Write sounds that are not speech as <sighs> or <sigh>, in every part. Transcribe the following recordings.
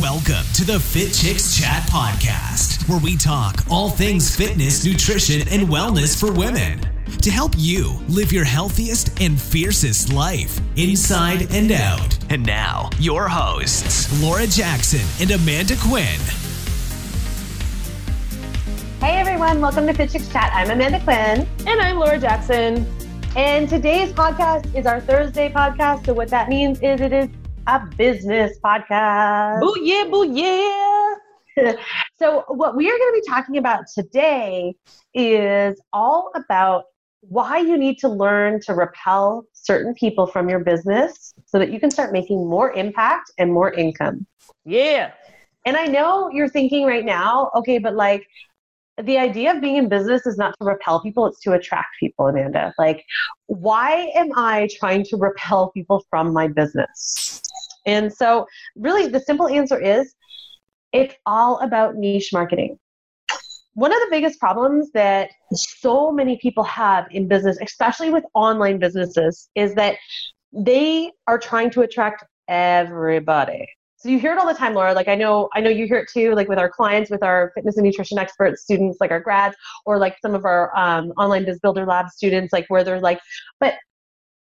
Welcome to the Fit Chicks Chat Podcast, where we talk all things fitness, nutrition, and wellness for women to help you live your healthiest and fiercest life inside and out. And now, your hosts, Laura Jackson and Amanda Quinn. Hey everyone, welcome to Fit Chicks Chat. I'm Amanda Quinn. And I'm Laura Jackson. And today's podcast is our Thursday podcast. So, what that means is it is a business podcast. Boo yeah, boo yeah. <laughs> so, what we are going to be talking about today is all about why you need to learn to repel certain people from your business so that you can start making more impact and more income. Yeah. And I know you're thinking right now, okay, but like, the idea of being in business is not to repel people, it's to attract people, Amanda. Like, why am I trying to repel people from my business? And so, really, the simple answer is it's all about niche marketing. One of the biggest problems that so many people have in business, especially with online businesses, is that they are trying to attract everybody so you hear it all the time laura like i know i know you hear it too like with our clients with our fitness and nutrition experts students like our grads or like some of our um, online biz builder lab students like where they're like but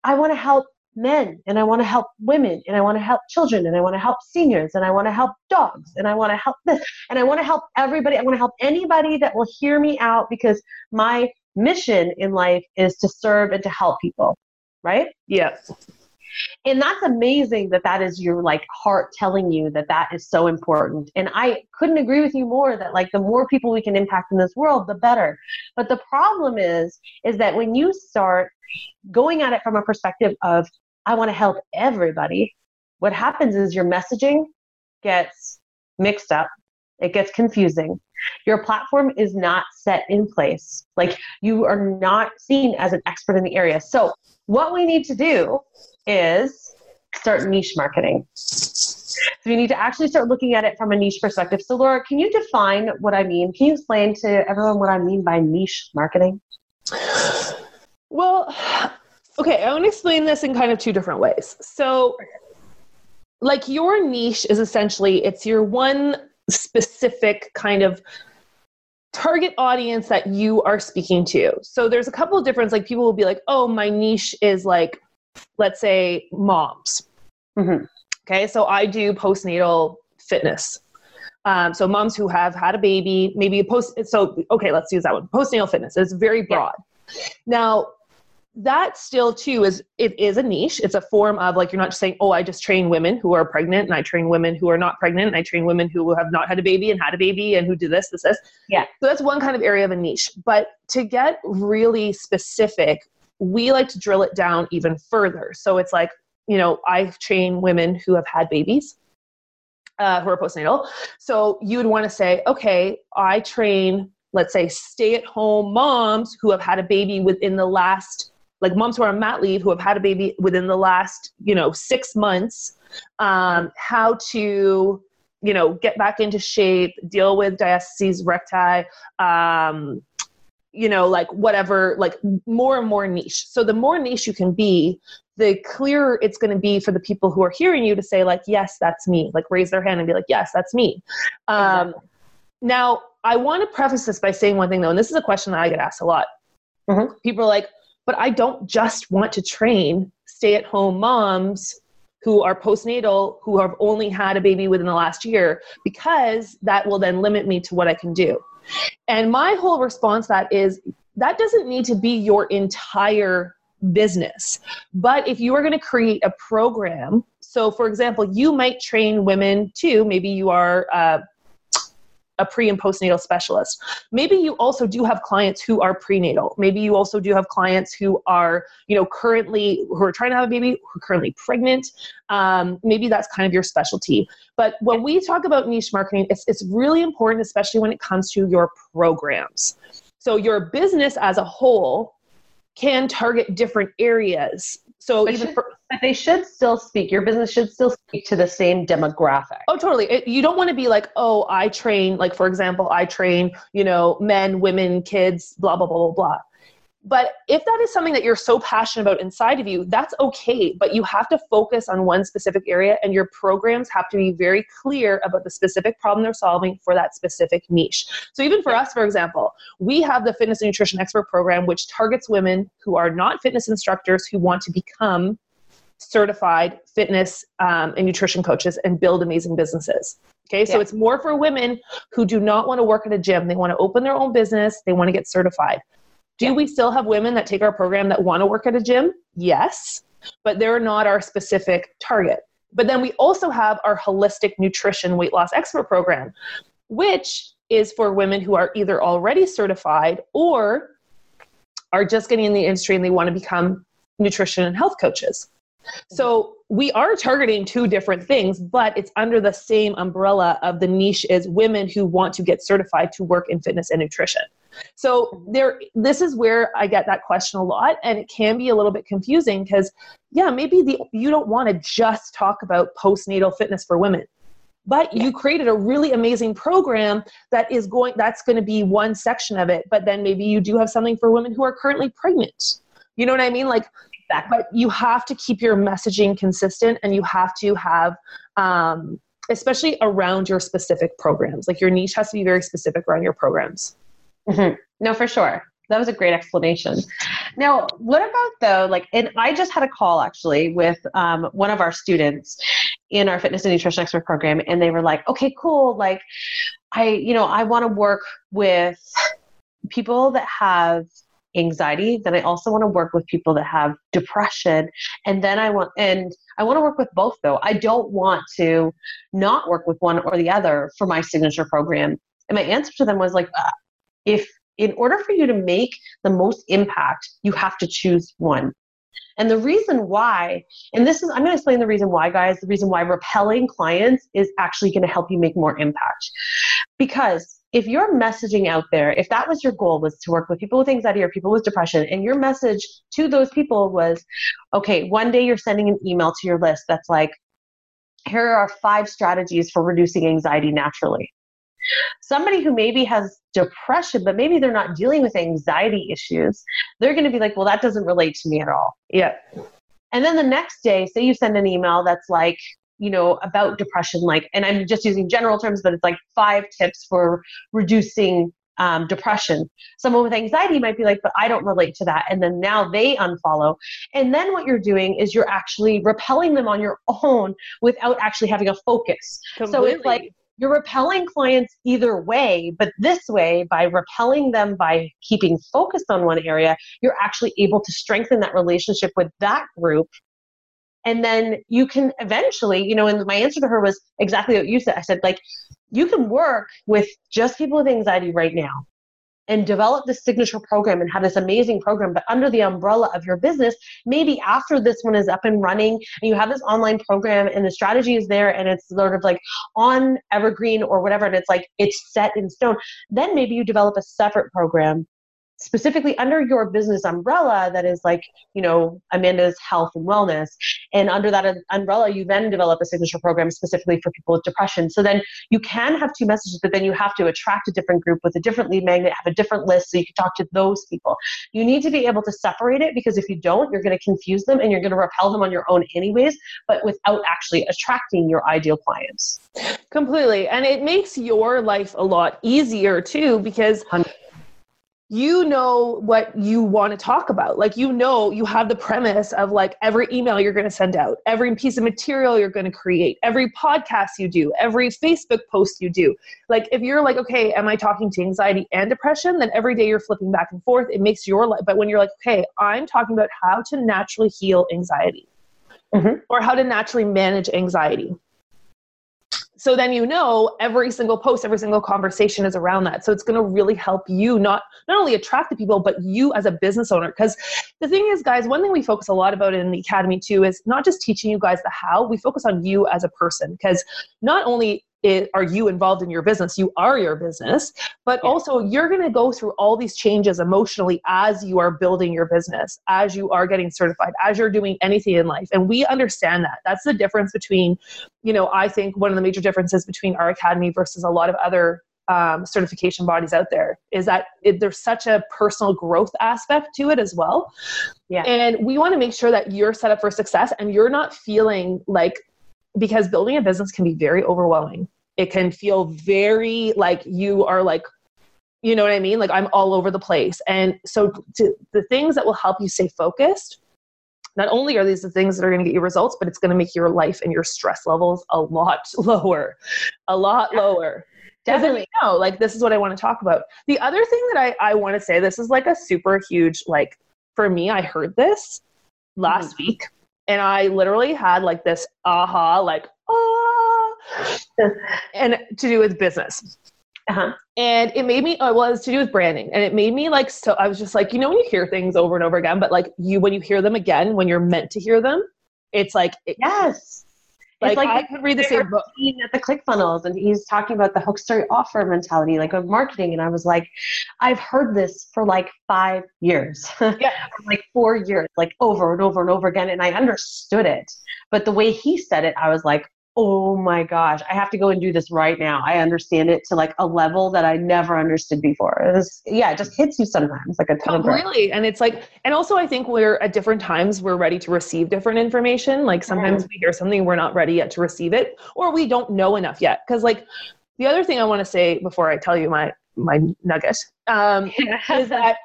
i want to help men and i want to help women and i want to help children and i want to help seniors and i want to help dogs and i want to help this and i want to help everybody. I want to help anybody that will hear me out because my mission in life is to serve and to help people right? Yes. And that's amazing that that is your like heart telling you that that is so important. And i couldn't agree with you more that like the more people we can impact in this world the better. But the problem is is that when you start going at it from a perspective of i want to help everybody what happens is your messaging gets mixed up it gets confusing your platform is not set in place like you are not seen as an expert in the area so what we need to do is start niche marketing. So we need to actually start looking at it from a niche perspective. So Laura, can you define what I mean? Can you explain to everyone what I mean by niche marketing? Well, okay, I want to explain this in kind of two different ways. So like your niche is essentially it's your one specific kind of target audience that you are speaking to. So there's a couple of different like people will be like, "Oh, my niche is like let's say moms. Mm-hmm. Okay, so I do postnatal fitness. Um, so moms who have had a baby, maybe post. So okay, let's use that one. Postnatal fitness. It's very broad. Yeah. Now that still too is it is a niche it's a form of like you're not just saying oh i just train women who are pregnant and i train women who are not pregnant and i train women who have not had a baby and had a baby and who do this this this yeah so that's one kind of area of a niche but to get really specific we like to drill it down even further. So it's like, you know, I train women who have had babies. Uh, who are postnatal. So you would want to say, okay, I train, let's say, stay at home moms who have had a baby within the last, like moms who are on mat leave who have had a baby within the last, you know, six months, um, how to, you know, get back into shape, deal with diastasis recti, um, you know, like whatever, like more and more niche. So the more niche you can be, the clearer it's going to be for the people who are hearing you to say like, yes, that's me. Like raise their hand and be like, yes, that's me. Um, exactly. Now, I want to preface this by saying one thing though, and this is a question that I get asked a lot. Mm-hmm. People are like, but I don't just want to train stay-at-home moms who are postnatal who have only had a baby within the last year because that will then limit me to what I can do. And my whole response that is that doesn't need to be your entire business. But if you are going to create a program, so for example, you might train women too, maybe you are uh, a pre and postnatal specialist. Maybe you also do have clients who are prenatal. Maybe you also do have clients who are, you know, currently who are trying to have a baby, who are currently pregnant. Um, maybe that's kind of your specialty. But when we talk about niche marketing, it's it's really important, especially when it comes to your programs. So your business as a whole can target different areas. So but even should, for, but they should still speak. Your business should still speak to the same demographic. Oh, totally. It, you don't want to be like, oh, I train, like for example, I train, you know, men, women, kids, blah blah blah blah blah. But if that is something that you're so passionate about inside of you, that's okay. But you have to focus on one specific area, and your programs have to be very clear about the specific problem they're solving for that specific niche. So, even for us, for example, we have the Fitness and Nutrition Expert program, which targets women who are not fitness instructors who want to become certified fitness um, and nutrition coaches and build amazing businesses. Okay, so yeah. it's more for women who do not want to work at a gym. They want to open their own business, they want to get certified. Do we still have women that take our program that want to work at a gym? Yes, but they're not our specific target. But then we also have our holistic nutrition weight loss expert program, which is for women who are either already certified or are just getting in the industry and they want to become nutrition and health coaches. So we are targeting two different things, but it's under the same umbrella of the niche is women who want to get certified to work in fitness and nutrition. So there this is where I get that question a lot and it can be a little bit confusing because yeah, maybe the you don't want to just talk about postnatal fitness for women. But you created a really amazing program that is going that's going to be one section of it, but then maybe you do have something for women who are currently pregnant. You know what I mean? Like Exactly. But you have to keep your messaging consistent and you have to have, um, especially around your specific programs. Like your niche has to be very specific around your programs. Mm-hmm. No, for sure. That was a great explanation. Now, what about though, like, and I just had a call actually with um, one of our students in our fitness and nutrition expert program, and they were like, okay, cool. Like, I, you know, I want to work with people that have anxiety then i also want to work with people that have depression and then i want and i want to work with both though i don't want to not work with one or the other for my signature program and my answer to them was like uh, if in order for you to make the most impact you have to choose one and the reason why, and this is, I'm going to explain the reason why, guys, the reason why repelling clients is actually going to help you make more impact. Because if your messaging out there, if that was your goal was to work with people with anxiety or people with depression, and your message to those people was, okay, one day you're sending an email to your list that's like, here are five strategies for reducing anxiety naturally. Somebody who maybe has depression, but maybe they're not dealing with anxiety issues, they're going to be like, well, that doesn't relate to me at all. Yeah. And then the next day, say you send an email that's like, you know, about depression, like, and I'm just using general terms, but it's like five tips for reducing um, depression. Someone with anxiety might be like, but I don't relate to that. And then now they unfollow. And then what you're doing is you're actually repelling them on your own without actually having a focus. Completely. So it's like, you're repelling clients either way, but this way, by repelling them by keeping focused on one area, you're actually able to strengthen that relationship with that group. And then you can eventually you know and my answer to her was exactly what you said. I said like you can work with just people with anxiety right now and develop this signature program and have this amazing program but under the umbrella of your business maybe after this one is up and running and you have this online program and the strategy is there and it's sort of like on evergreen or whatever and it's like it's set in stone then maybe you develop a separate program specifically under your business umbrella that is like you know amanda's health and wellness. And under that umbrella you then develop a signature program specifically for people with depression. So then you can have two messages but then you have to attract a different group with a different lead magnet have a different list so you can talk to those people. You need to be able to separate it because if you don't you're going to confuse them and you're going to repel them on your own anyways but without actually attracting your ideal clients. Completely. And it makes your life a lot easier too because 100- you know what you want to talk about. Like, you know, you have the premise of like every email you're going to send out, every piece of material you're going to create, every podcast you do, every Facebook post you do. Like, if you're like, okay, am I talking to anxiety and depression? Then every day you're flipping back and forth. It makes your life, but when you're like, okay, I'm talking about how to naturally heal anxiety mm-hmm. or how to naturally manage anxiety so then you know every single post every single conversation is around that. So it's going to really help you not not only attract the people but you as a business owner. Because the thing is guys one thing we focus a lot about in the academy too is not just teaching you guys the how we focus on you as a person. Because not only it, are you involved in your business? You are your business, but yeah. also you're going to go through all these changes emotionally as you are building your business, as you are getting certified, as you're doing anything in life. And we understand that. That's the difference between, you know, I think one of the major differences between our academy versus a lot of other um, certification bodies out there is that it, there's such a personal growth aspect to it as well. Yeah. And we want to make sure that you're set up for success and you're not feeling like, because building a business can be very overwhelming. It can feel very like you are like, you know what I mean? Like I'm all over the place. And so to, the things that will help you stay focused not only are these the things that are going to get you results, but it's going to make your life and your stress levels a lot <laughs> lower, a lot yeah, lower. Definitely. No, like this is what I want to talk about. The other thing that I, I want to say, this is like a super huge, like for me, I heard this last mm-hmm. week and I literally had like this aha, like, ah, <laughs> and to do with business. Uh-huh. And it made me, uh, well, it was to do with branding. And it made me like, so I was just like, you know, when you hear things over and over again, but like you, when you hear them again, when you're meant to hear them, it's like, it, yes. Like, it's like I could read the same book at the ClickFunnels, and he's talking about the hook story offer mentality, like of marketing. And I was like, I've heard this for like five years, <laughs> yeah, like four years, like over and over and over again, and I understood it. But the way he said it, I was like, oh my gosh, I have to go and do this right now. I understand it to like a level that I never understood before. It was, yeah, it just hits you sometimes like a ton oh, of really. And it's like, and also I think we're at different times we're ready to receive different information. Like sometimes we hear something we're not ready yet to receive it, or we don't know enough yet. Because like the other thing I want to say before I tell you my my nugget um, <laughs> is that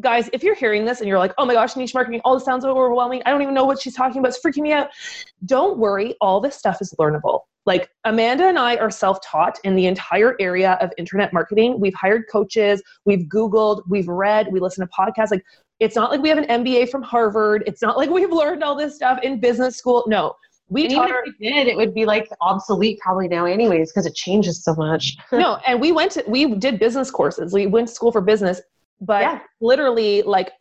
guys, if you're hearing this and you're like, oh my gosh, niche marketing, all this sounds overwhelming. I don't even know what she's talking about. It's freaking me out. Don't worry. All this stuff is learnable. Like Amanda and I are self taught in the entire area of internet marketing. We've hired coaches, we've Googled, we've read, we listen to podcasts. Like, it's not like we have an MBA from Harvard. It's not like <laughs> we've learned all this stuff in business school. No, we and taught even if we did, it would be like obsolete probably now, anyways, because it changes so much. <laughs> no, and we went to we did business courses. We went to school for business, but yeah. literally like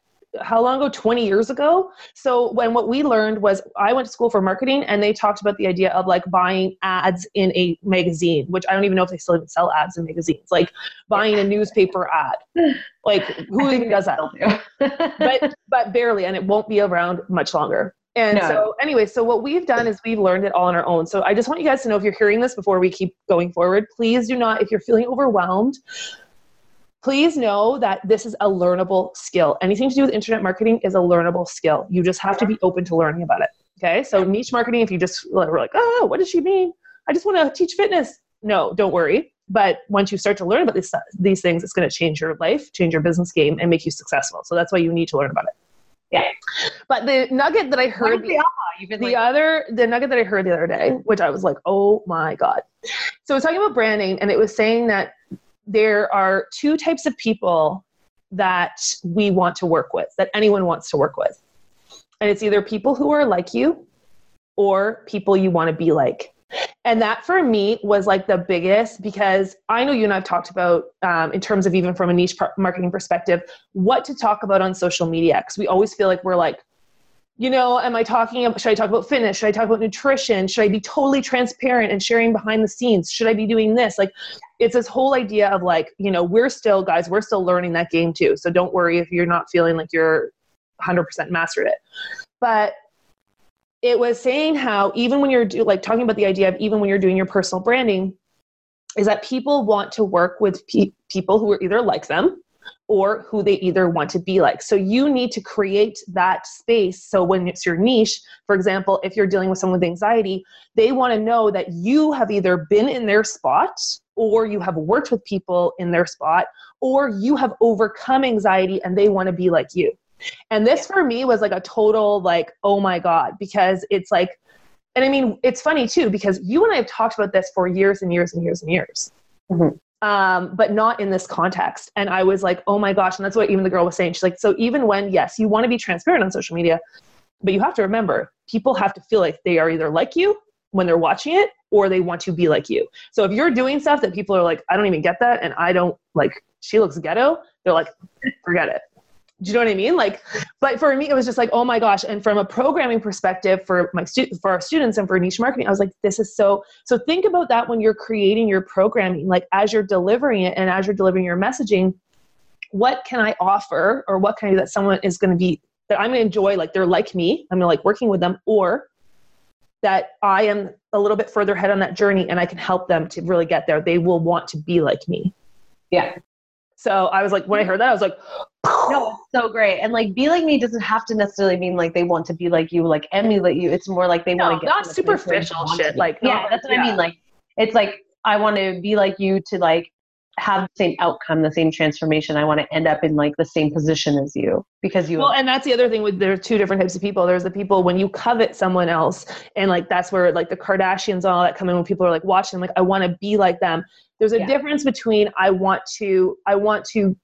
how long ago? 20 years ago? So when what we learned was i went to school for marketing and they talked about the idea of like buying ads in a magazine which i don't even know if they still even sell ads in magazines like buying a newspaper ad. <sighs> Like who even does that? <laughs> But but barely and it won't be around much longer. And no. so anyway so what we've done is we've learned it all on our own. So i just want you guys to know if you're hearing this before we keep going forward please do not if you're feeling overwhelmed please know that this is a learnable skill. Anything to do with internet marketing is a learnable skill. You just have to be open to learning about it. Okay. So, niche marketing, if you just were like, oh, what does she mean? I just want to teach fitness. No, don't worry. But once you start to learn about these, these things, it's going to change your life, change your business game, and make you successful. So, that's why you need to learn about it. Yeah. But the nugget that I heard the, the like- other the nugget that I heard the other day, which I was like, oh my God. So I was talking about branding and it was saying that there are two types of people that we want to work with, that anyone wants to work with. And it's either people who are like you or people you want to be like. And that for me was like the biggest because I know you and I've talked about, um, in terms of even from a niche marketing perspective, what to talk about on social media. Because we always feel like we're like, you know, am I talking about, should I talk about fitness? Should I talk about nutrition? Should I be totally transparent and sharing behind the scenes? Should I be doing this? Like, it's this whole idea of like, you know, we're still, guys, we're still learning that game too. So don't worry if you're not feeling like you're 100% mastered it. But it was saying how even when you're do, like talking about the idea of even when you're doing your personal branding, is that people want to work with pe- people who are either like them or who they either want to be like. So you need to create that space. So when it's your niche, for example, if you're dealing with someone with anxiety, they want to know that you have either been in their spot or you have worked with people in their spot or you have overcome anxiety and they want to be like you. And this for me was like a total like oh my god because it's like and I mean it's funny too because you and I have talked about this for years and years and years and years. Mm-hmm um, but not in this context. And I was like, oh my gosh. And that's what even the girl was saying. She's like, so even when, yes, you want to be transparent on social media, but you have to remember people have to feel like they are either like you when they're watching it or they want to be like you. So if you're doing stuff that people are like, I don't even get that, and I don't like, she looks ghetto, they're like, forget it. Do you know what I mean? Like, but for me, it was just like, oh my gosh. And from a programming perspective for my students, for our students and for niche marketing, I was like, this is so, so think about that when you're creating your programming, like as you're delivering it and as you're delivering your messaging, what can I offer or what can I do that someone is going to be, that I'm going to enjoy, like they're like me, I'm going to like working with them or that I am a little bit further ahead on that journey and I can help them to really get there. They will want to be like me. Yeah. So I was like, when I heard that, I was like, no, it's so great. And like, be like me doesn't have to necessarily mean like they want to be like you, like emulate you. It's more like they no, want to get not superficial shit. Like, yeah, that's what yeah. I mean. Like, it's like I want to be like you to like have the same outcome, the same transformation. I want to end up in like the same position as you because you. Well, and that's the other thing with there are two different types of people. There's the people when you covet someone else, and like that's where like the Kardashians and all that come in when people are like watching, like I want to be like them. There's a yeah. difference between I want to I want to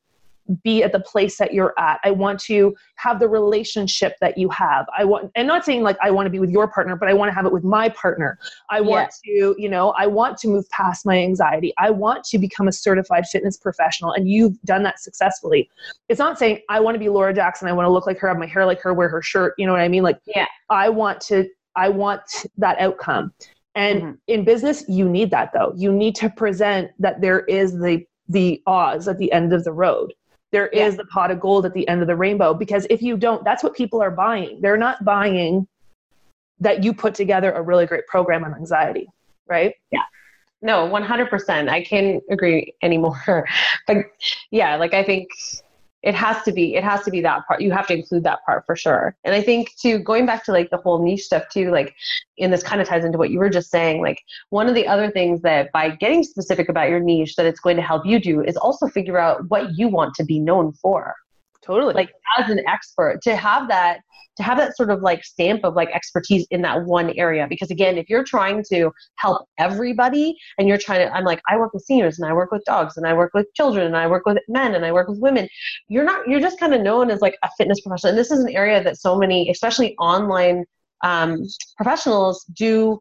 be at the place that you're at. I want to have the relationship that you have. I want, and not saying like I want to be with your partner, but I want to have it with my partner. I want to, you know, I want to move past my anxiety. I want to become a certified fitness professional, and you've done that successfully. It's not saying I want to be Laura Jackson. I want to look like her, have my hair like her, wear her shirt. You know what I mean? Like, yeah, I want to. I want that outcome. And mm-hmm. in business, you need that though. You need to present that there is the the Oz at the end of the road there yeah. is the pot of gold at the end of the rainbow. Because if you don't that's what people are buying. They're not buying that you put together a really great program on anxiety right? Yeah. No 100% i can't agree anymore. <laughs> But yeah like i think it has to be it has to be that part. You have to include that part for sure. And i think too going back to like the whole niche stuff too like and this kind of ties into what you were just saying like one of the other things that by getting specific about your niche that it's going to help you do is also figure out what you want to be known for totally. Like as an expert to have that to have that sort of like stamp of like expertise in that one area because again if you're trying to help everybody and you're trying to i'm like i work with seniors and i work with dogs and i work with children and i work with men and i work with women you're not you're just kind of known as like a fitness professional. And this is an area that so many especially online um, professionals do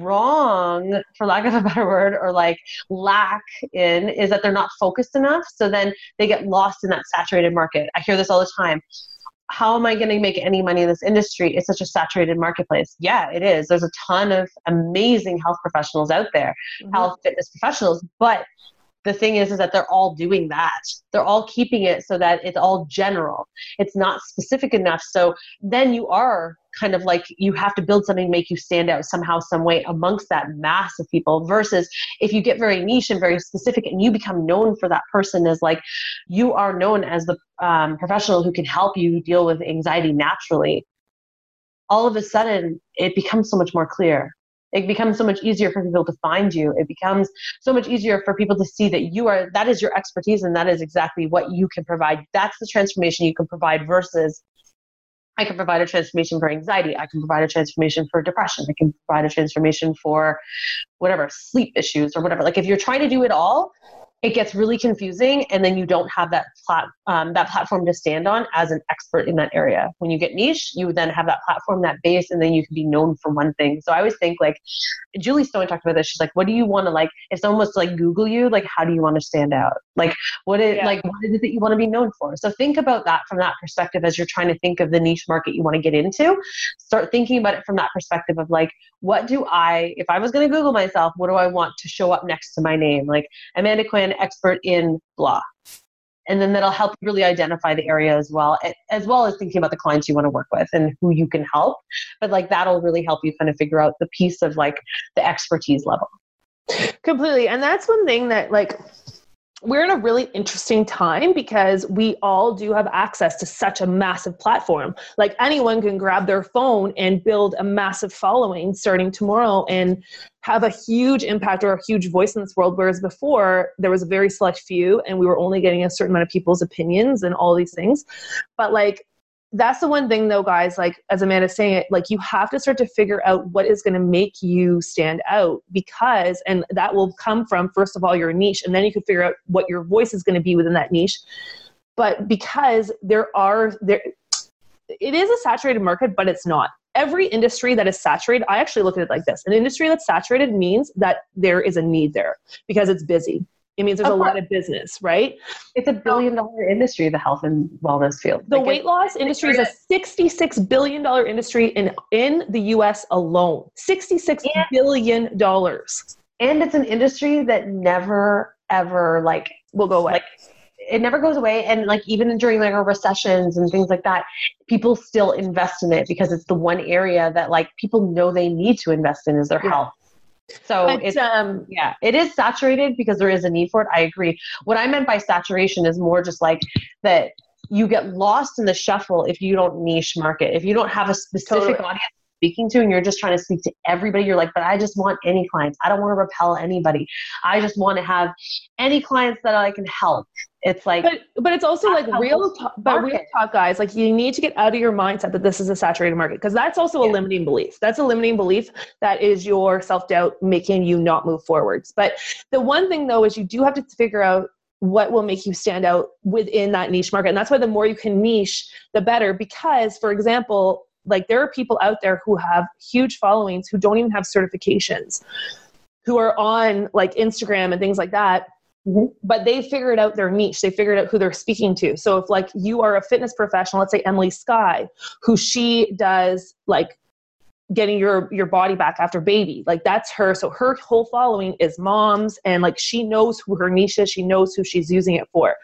wrong for lack of a better word or like lack in is that they're not focused enough so then they get lost in that saturated market i hear this all the time how am I going to make any money in this industry? It's such a saturated marketplace. Yeah, it is. There's a ton of amazing health professionals out there, mm-hmm. health fitness professionals, but the thing is is that they're all doing that they're all keeping it so that it's all general it's not specific enough so then you are kind of like you have to build something to make you stand out somehow some way amongst that mass of people versus if you get very niche and very specific and you become known for that person as like you are known as the um, professional who can help you deal with anxiety naturally all of a sudden it becomes so much more clear. It becomes so much easier for people to find you. It becomes so much easier for people to see that you are that is your expertise and that is exactly what you can provide. That's the transformation you can provide versus I can provide a transformation for anxiety. I can provide a transformation for depression. I can provide a transformation for whatever, sleep issues or whatever. Like if you're trying to do it all, it gets really confusing and then you don't have that plat- um, that platform to stand on as an expert in that area when you get niche you then have that platform that base and then you can be known for one thing so i always think like julie stone talked about this she's like what do you want to like if was to like google you like how do you want to stand out like what is yeah. like what is it that you want to be known for so think about that from that perspective as you're trying to think of the niche market you want to get into start thinking about it from that perspective of like what do i if i was going to google myself what do i want to show up next to my name like amanda quinn expert in blah. And then that'll help really identify the area as well, as well as thinking about the clients you want to work with and who you can help. But like that'll really help you kind of figure out the piece of like the expertise level. Completely. And that's one thing that like we're in a really interesting time because we all do have access to such a massive platform. Like anyone can grab their phone and build a massive following starting tomorrow and have a huge impact or a huge voice in this world. Whereas before, there was a very select few and we were only getting a certain amount of people's opinions and all these things. But like, that's the one thing though guys like as amanda's saying it like you have to start to figure out what is going to make you stand out because and that will come from first of all your niche and then you can figure out what your voice is going to be within that niche. But because there are there it is a saturated market but it's not. Every industry that is saturated i actually look at it like this. An industry that's saturated means that there is a need there because it's busy it means there's a lot of business, right? It's a billion dollar industry, the health and wellness field. The like weight loss industry is a $66 billion industry in, in the US alone. 66 and, billion dollars. And it's an industry that never, ever like will go away. Like, it never goes away and like even during like our recessions and things like that people still invest in it because it's the one area that like people know they need to invest in is their yeah. health So But, it's um, yeah, it is saturated because there is a need for it. I agree. What I meant by saturation is more just like that you get lost in the shuffle if you don't niche market. If you don't have a specific Totally. audience speaking to and you're just trying to speak to everybody, you're like, but I just want any clients. I don't want to repel anybody. I just want to have any clients that I can help. It's like but but it's also like real talk, but real talk guys like you need to get out of your mindset that this is a saturated market because that's also a limiting belief that's a limiting belief that is your self-doubt making you not move forwards but the one thing though is you do have to figure out what will make you stand out within that niche market and that's why the more you can niche the better because for example like there are people out there who have huge followings who don't even have certifications who are on like instagram and things like that Mhm. but they figured out their niche they figured out who they're speaking to so if like you are a fitness professional let's say emily skye who she does like getting your your body back after baby. Like that's her. So her whole following is moms and like she knows who her niche is. She knows who she's using it for.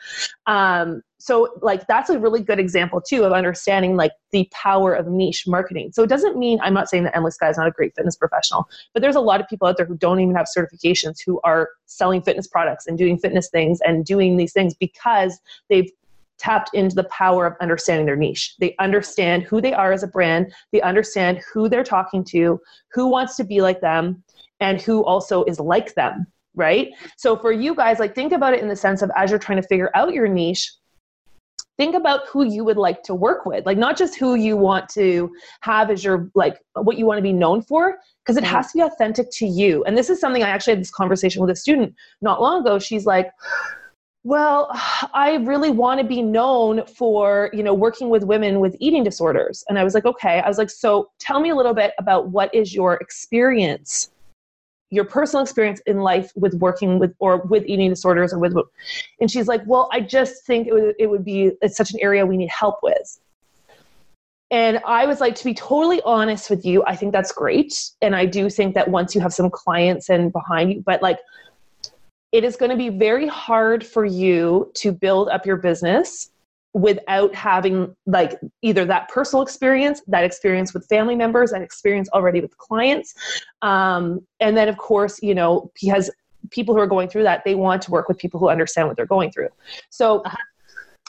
Um so like that's a really good example too of understanding like the power of niche marketing. So it doesn't mean i'm not saying that emily skye is not a great fitness professional but there's a lot of people out there who don't even have certifications who are selling fitness products and doing fitness things and doing these things because they've tapped into the power of understanding their niche. They understand who they are as a brand, they understand who they're talking to, who wants to be like them, and who also is like them, right? So for you guys, like think about it in the sense of as you're trying to figure out your niche, think about who you would like to work with like not just who you want to have as your like what you want to be known for because it has to be authentic to you and this is something i actually had this conversation with a student not long ago she's like well <sighs> i really want to be known for you know working with women with eating disorders. And i was like okay. I was like so tell me a little bit about what is your experience your personal experience in life with working with or with eating disorders or with and she's like well i just think it would, it would be it's such an area we need help with. And i was like to be totally honest with you i think that's great. And i do think that once you have some clients and behind you but like it is going to be very hard for you to build up your business without having like either that personal experience that experience with family members that experience already with clients. Um, and then of course you know because people who are going through that they want to work with people who understand what they're going through. So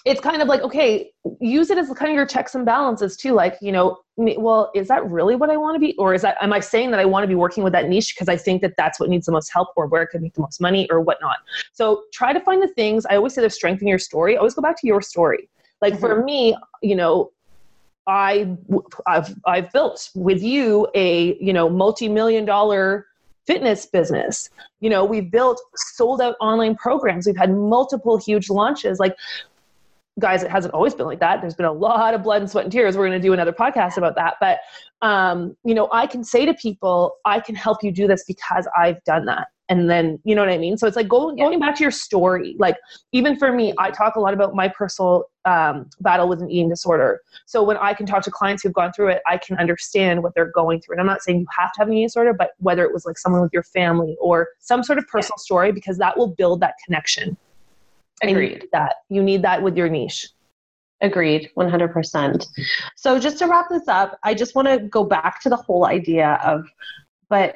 it's kind of like okay use it as kind of your checks and balances too. Like you know well is that really what i want to be? Or is that am i saying that i want to be working with that niche because i think that that's what needs the most help or where it could make the most money or whatnot? So try to find the things. I always say there's strength in your story. Always go back to your story. Like mm-hmm. for me you know I, I've, I've built with you a you know multi-million dollar fitness business. You know we've built sold out online programs. We've had multiple huge launches. Like guys it hasn't always been like that. There's been a lot of blood and sweat and tears. We're going to do another podcast about that. But um, you know i can say to people i can help you do this because i've done that. And then you know what i mean? So it's like going, going back to your story. Like even for me i talk a lot about my personal um, battle with an eating disorder. So when i can talk to clients who've gone through it i can understand what they're going through. And i'm not saying you have to have an eating disorder but whether it was like someone with your family or some sort of personal yeah. story because that will build that connection Agreed. You that you need that with your niche. Agreed, 100%. So, just to wrap this up, I just want to go back to the whole idea of, but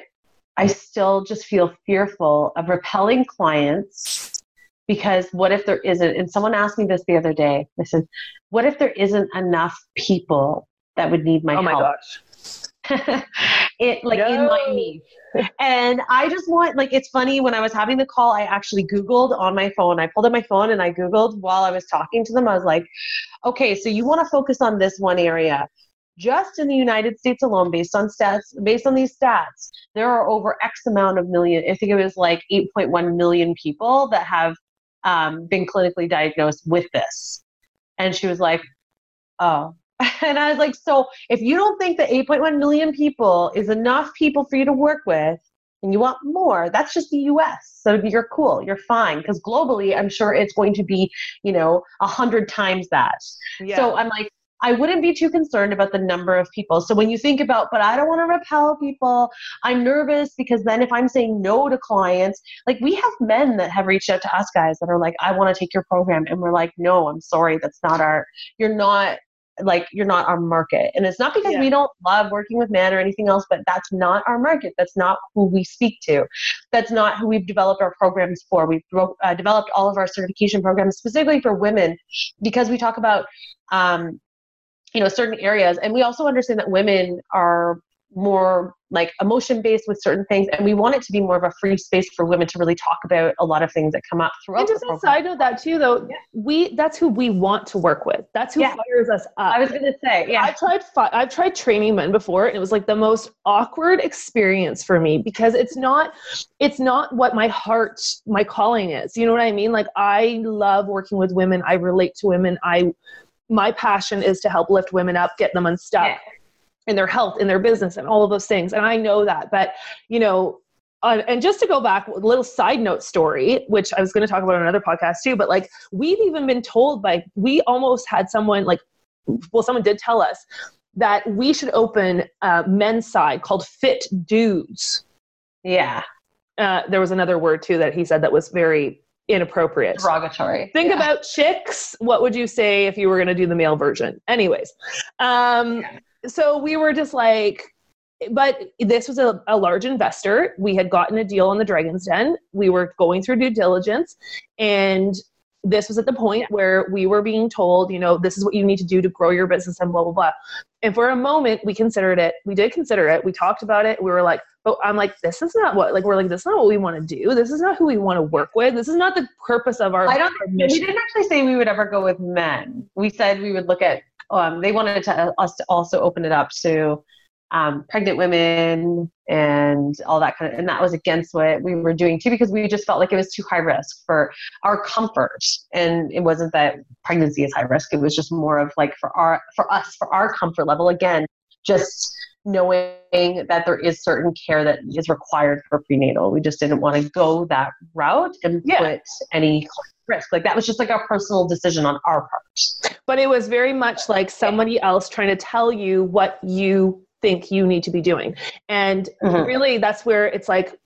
I still just feel fearful of repelling clients because what if there isn't? And someone asked me this the other day. They said, what if there isn't enough people that would need my oh help? my gosh. <laughs> it like no. in my niche. And I just want like it's funny when I was having the call, I actually Googled on my phone. I pulled up my phone and I Googled while I was talking to them. I was like, okay, so you want to focus on this one area. Just in the United States alone, based on stats, based on these stats, there are over X amount of million. I think it was like 8.1 million people that have um, been clinically diagnosed with this. And she was like, oh, <laughs> and I was like, so if you don't think that 8.1 million people is enough people for you to work with, and you want more, that's just the US. So you're cool, you're fine. Because globally, I'm sure it's going to be, you know, a hundred times that. Yeah. So I'm like, I wouldn't be too concerned about the number of people. So when you think about, but I don't want to repel people, I'm nervous because then if I'm saying no to clients, like we have men that have reached out to us guys that are like, I want to take your program. And we're like, no, I'm sorry, that's not our, you're not like you're not our market. And it's not because Yeah. we don't love working with men or anything else but that's not our market. That's not who we speak to. That's not who we've developed our programs for. We've uh, developed all of our certification programs specifically for women because we talk about um, you know certain areas. And we also understand that women are more like emotion based with certain things and we want it to be more of a free space for women to really talk about a lot of things that come up throughout And just a side note that too though, we that's who we want to work with. That's who Yeah. fires us up. I was going to say, yeah. I've tried fi- I've tried training men before and it was like the most awkward experience for me because it's not it's not what my heart my calling is. You know what I mean? Like I love working with women. I relate to women. I my passion is to help lift women up, get them unstuck Yeah. In their health, in their business and all of those things. And I know that. But, you know, uh, and just to go back, a little side note story, which I was going to talk about on another podcast too, but like we've even been told, like, we almost had someone, like, well, someone did tell us that we should open a men's side called Fit Dudes. Yeah. Uh, there was another word too that he said that was very inappropriate. Derogatory. Think Yeah. about chicks. What would you say if you were going to do the male version? Anyways, um, Yeah. So we were just like, but this was a, a large investor. We had gotten a deal on the Dragon's Den. We were going through due diligence, and this was at the point where we were being told, you know, this is what you need to do to grow your business and blah blah blah. And for a moment, we considered it. We did consider it. We talked about it. We were like, but I'm like, this is not what like we're like, this is not what we want to do. This is not who we want to work with. This is not the purpose of our, I don't our We didn't actually say we would ever go with men. We said we would look at. Um, they wanted to, us to also open it up to um, pregnant women and all that kind of, and that was against what we were doing too because we just felt like it was too high risk for our comfort. And it wasn't that pregnancy is high risk. It was just more of like for our for us for our comfort level. Again, just knowing that there is certain care that is required for prenatal. We just didn't want to go that route and Yeah. put any risk. Like that was just like a personal decision on our part. but it was very much like somebody else trying to tell you what you think you need to be doing and Mhm. really that's where it's like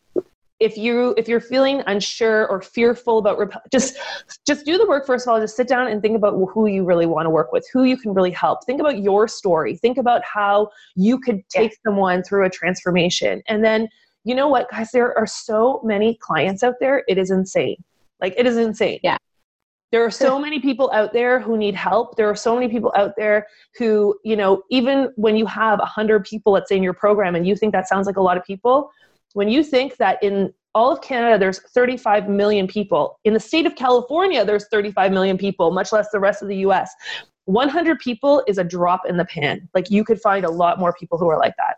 if you if you're feeling unsure or fearful about rep- just just do the work first of all just sit down and think about who you really want to work with who you can really help think about your story think about how you could take someone through a transformation and then you know what guys there are so many clients out there it is insane like it is insane. Yeah. there are so <laughs> many people out there who need help. There are so many people out there who you know even when you have 100 people let's say in your program and you think that sounds like a lot of people when you think that in all of canada there's 35 million people. In the state of california there's 35 million people much less the rest of the us 100 people is a drop in the pan. Like you could find a lot more people who are like that.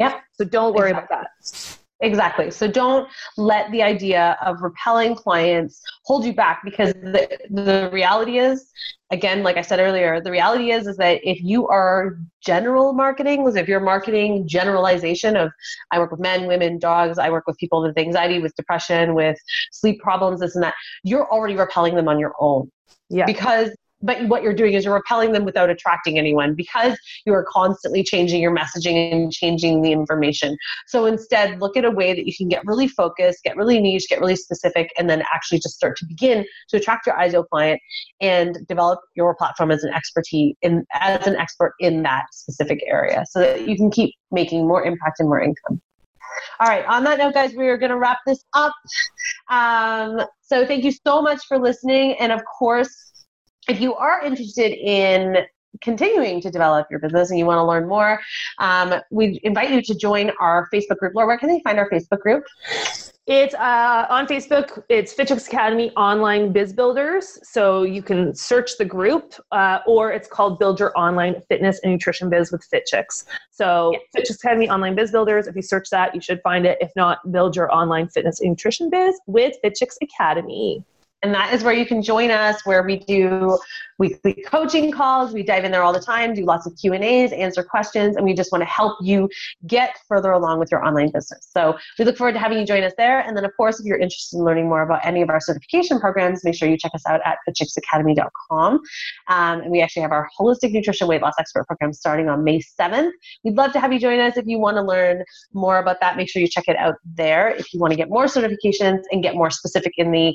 Yeah. so don't worry Exactly. about that Exactly. So don't let the idea of repelling clients hold you back because the, the reality is, again, like I said earlier, the reality is is that if you are general marketing, if you're marketing generalization of I work with men, women, dogs, I work with people with anxiety, with depression, with sleep problems, this and that, you're already repelling them on your own. yeah because but what you're doing is you're repelling them without attracting anyone because you are constantly changing your messaging and changing the information so instead look at a way that you can get really focused get really niche get really specific and then actually just start to begin to attract your ideal client and develop your platform as an expertise in as an expert in that specific area so that you can keep making more impact and more income all right, on that note, guys, we are going to wrap this up. Um, so, thank you so much for listening. And of course, if you are interested in continuing to develop your business and you want to learn more, um, we invite you to join our Facebook group. Laura, where can they find our Facebook group? It's uh, on Facebook. It's FitChicks Academy Online Biz Builders. So you can search the group, uh, or it's called Build Your Online Fitness and Nutrition Biz with FitChicks. So FitChicks Academy Online Biz Builders. If you search that, you should find it. If not, Build Your Online Fitness and Nutrition Biz with FitChicks Academy. And that is where you can join us, where we do weekly coaching calls. We dive in there all the time, do lots of Q and A's, answer questions, and we just want to help you get further along with your online business. So we look forward to having you join us there. And then, of course, if you're interested in learning more about any of our certification programs, make sure you check us out at fitchicksacademy.com. Um, and we actually have our holistic nutrition weight loss expert program starting on May 7th. We'd love to have you join us if you want to learn more about that. Make sure you check it out there if you want to get more certifications and get more specific in the